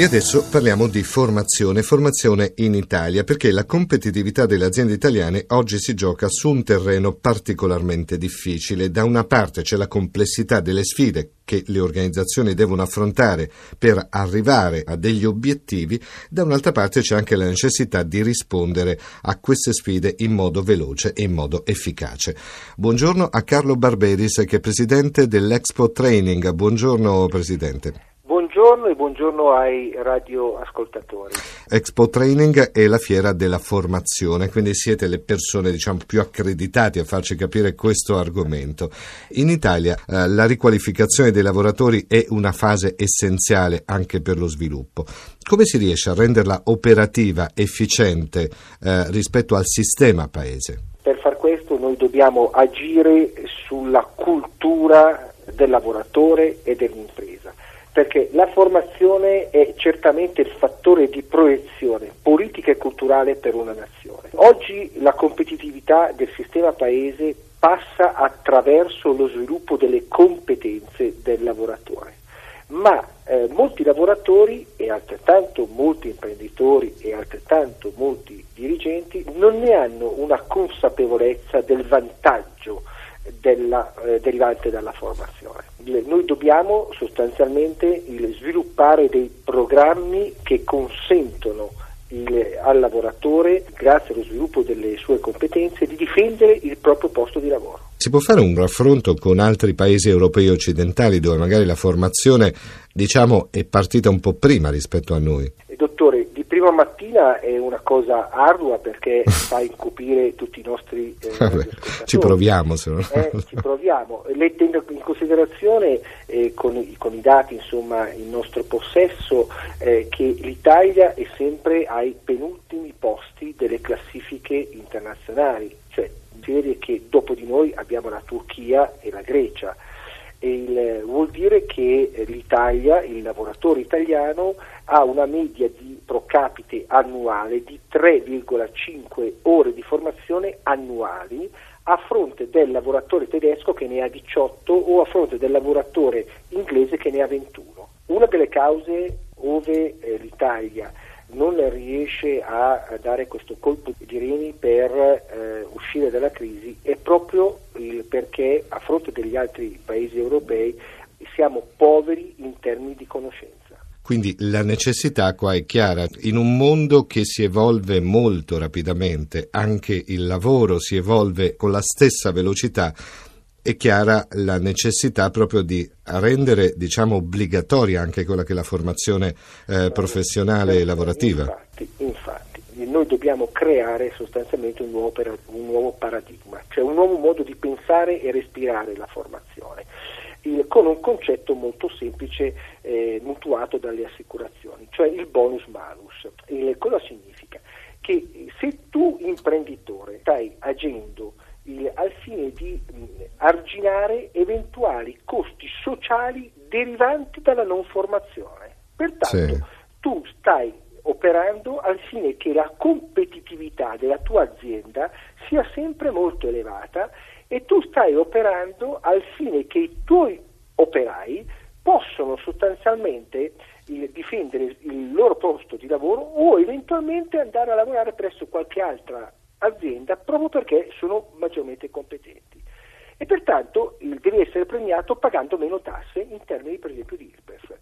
E adesso parliamo di formazione, formazione in Italia, perché la competitività delle aziende italiane oggi si gioca su un terreno particolarmente difficile. Da una parte c'è la complessità delle sfide che le organizzazioni devono affrontare per arrivare a degli obiettivi, da un'altra parte c'è anche la necessità di rispondere a queste sfide in modo veloce e in modo efficace. Buongiorno a Carlo Barberis che è presidente dell'Expo Training. Buongiorno Presidente buongiorno e buongiorno ai radioascoltatori. Expo Training è la fiera della formazione, quindi siete le persone diciamo, più accreditate a farci capire questo argomento. In Italia eh, la riqualificazione dei lavoratori è una fase essenziale anche per lo sviluppo. Come si riesce a renderla operativa, efficiente eh, rispetto al sistema paese? Per far questo noi dobbiamo agire sulla cultura del lavoratore e dell'impresa perché la formazione è certamente il fattore di proiezione politica e culturale per una nazione. Oggi la competitività del sistema paese passa attraverso lo sviluppo delle competenze del lavoratore, ma eh, molti lavoratori e altrettanto molti imprenditori e altrettanto molti dirigenti non ne hanno una consapevolezza del vantaggio della, eh, derivante dalla formazione. Noi dobbiamo sostanzialmente sviluppare dei programmi che consentono il, al lavoratore, grazie allo sviluppo delle sue competenze, di difendere il proprio posto di lavoro. Si può fare un raffronto con altri paesi europei occidentali dove magari la formazione diciamo, è partita un po' prima rispetto a noi? Prima mattina è una cosa ardua perché fa incupire tutti i nostri eh, Vabbè, ci proviamo se no. eh, ci proviamo. Le tengo in considerazione eh, con, con, i dati insomma in nostro possesso eh, che l'Italia è sempre ai penultimi posti delle classifiche internazionali. Cioè si vede che dopo di noi abbiamo la Turchia e la Grecia il, vuol dire che l'Italia, il lavoratore italiano ha una media di pro capite annuale di 3,5 ore di formazione annuali a fronte del lavoratore tedesco che ne ha 18 o a fronte del lavoratore inglese che ne ha 21. Una delle cause ove eh, l'Italia non riesce a dare questo colpo di reni per eh, uscire dalla crisi è proprio il perché a fronte degli altri paesi europei siamo poveri in termini di conoscenza. Quindi la necessità qua è chiara, in un mondo che si evolve molto rapidamente, anche il lavoro si evolve con la stessa velocità, è chiara la necessità proprio di rendere diciamo, obbligatoria anche quella che è la formazione eh, professionale e lavorativa. Infatti, infatti, noi dobbiamo creare sostanzialmente un nuovo, un nuovo paradigma, cioè un nuovo modo di pensare e respirare la formazione il, con un concetto molto semplice eh, mutuato dalle assicurazioni, cioè il bonus malus. Il, cosa significa? Che se tu imprenditore stai agendo il, al fine di mh, arginare eventuali costi sociali derivanti dalla non formazione, pertanto sì. tu stai operando al fine che la competitività della tua azienda sia sempre molto elevata e tu stai operando al fine che i tuoi operai possono sostanzialmente eh, difendere il loro posto di lavoro o eventualmente andare a lavorare presso qualche altra azienda proprio perché sono maggiormente competenti. E pertanto devi essere premiato pagando meno tasse in termini per esempio di IRPEF.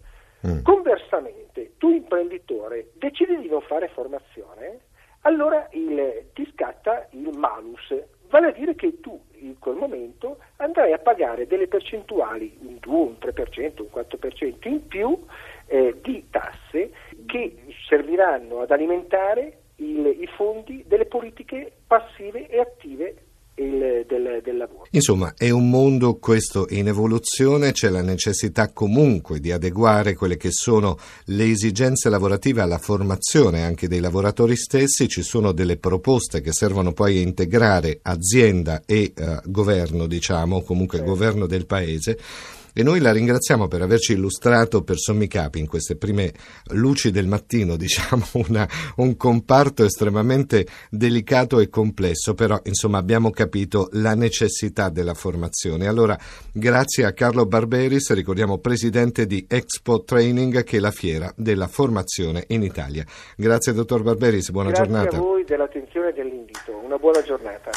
Mm. Conversamente, tu imprenditore decidi di non fare formazione, allora il, ti scatta il malus, vale a dire che tu in quel momento andrai a pagare delle percentuali, un 2, un 3%, un 4% in più eh, di tasse che serviranno ad alimentare il, i fondi delle politiche passive e attive il, del, del, lavoro. Insomma, è un mondo questo in evoluzione, c'è la necessità comunque di adeguare quelle che sono le esigenze lavorative alla formazione anche dei lavoratori stessi, ci sono delle proposte che servono poi a integrare azienda e uh, governo, diciamo, comunque sì. governo del paese e noi la ringraziamo per averci illustrato per sommi capi in queste prime luci del mattino, diciamo una, un comparto estremamente delicato e complesso, però insomma abbiamo capito la necessità della formazione. Allora, grazie a Carlo Barberis, ricordiamo presidente di Expo Training, che è la fiera della formazione in Italia. Grazie dottor Barberis, buona Grazie giornata. Grazie a voi dell'attenzione e dell'invito. Una buona giornata.